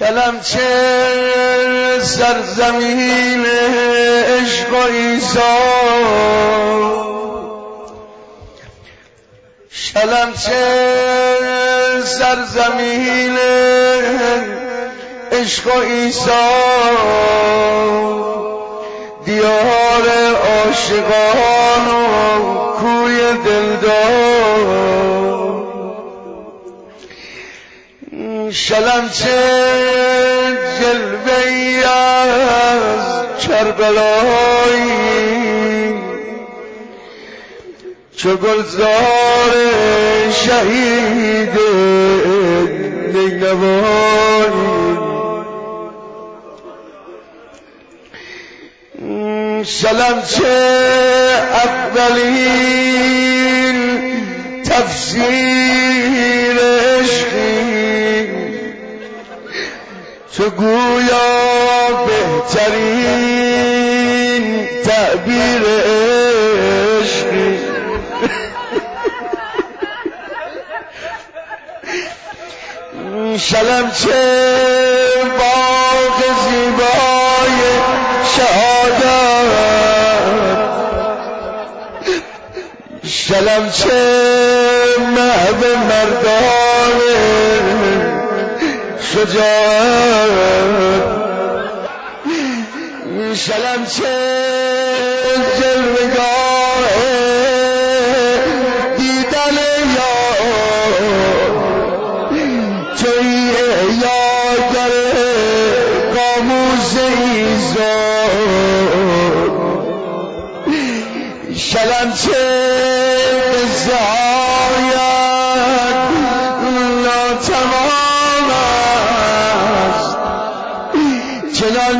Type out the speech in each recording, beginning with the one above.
شلم چه سرزمین عشق و ایسا شلم چه سرزمین عشق و ایسا دیار عاشقان و کوی دلدار. شلم چه جلوه از کربلایی چو گلزار شهید نینوایی شلم چه اولین تفسیر تو گویا بهترین تعبیر عشقی. شلم چه باغ زیبای شهادت. شلم چه محب مردان شجاعت. شلم چه جلوگاه دیدن یا توی یادگر قاموس ایزاد شلم چه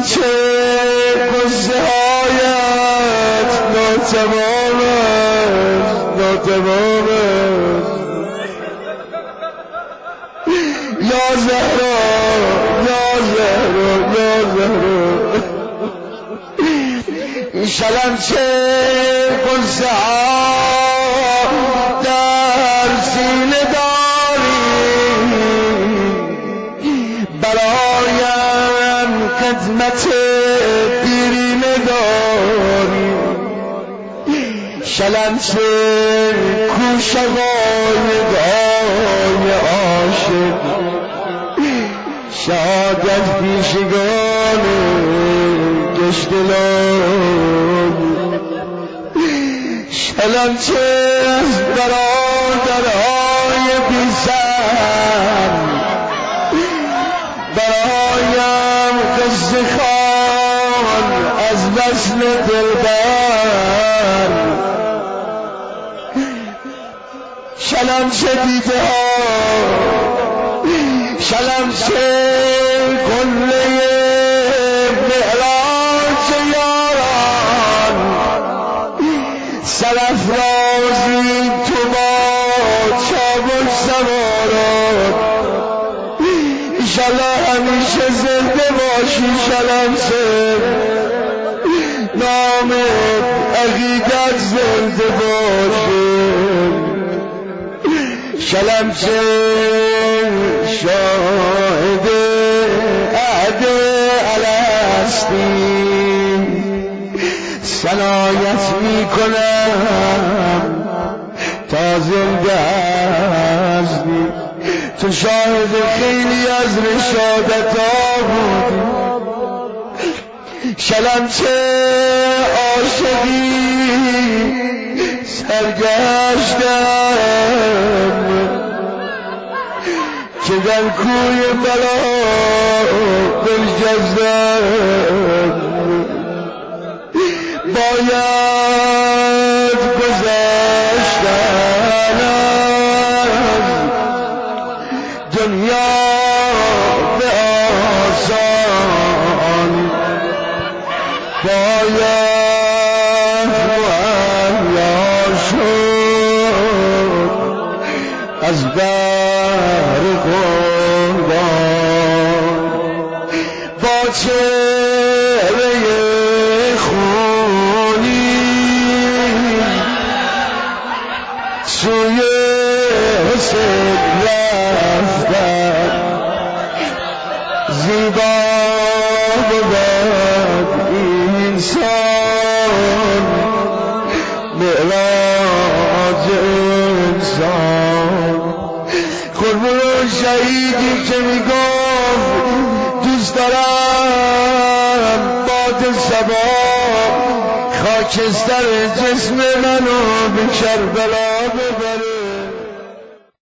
چنانچه قصه هایت ناتمام است ناتمام یا زهرا یا زهرا. یا زهرا شلم چه قصه خدمت دیرینه داری شلنس کوشقای دای عاشق. شهادت پیشگان گشتلان شلنچه از برادرهای بیسن برایم قصه خان از نسل دلبر. شلم شدیده ها. شلم کله شلم نام عقیدت زنده باشه شلم شاهد عهد الستیم سنایت می کنم تا زنده هستی. تو شاهد خیلی از رشادت ها بودی. شلم چه عاشقی سرگشتم. که در کوی بلا دلجزدم باید از بر قربان با چهره خونی. سوی حسین رفتن زیبا بود انسان معراج انسان. شهیدی که می‌گفت دوست دارم باد سبا خاکستر جسم منو به کربلا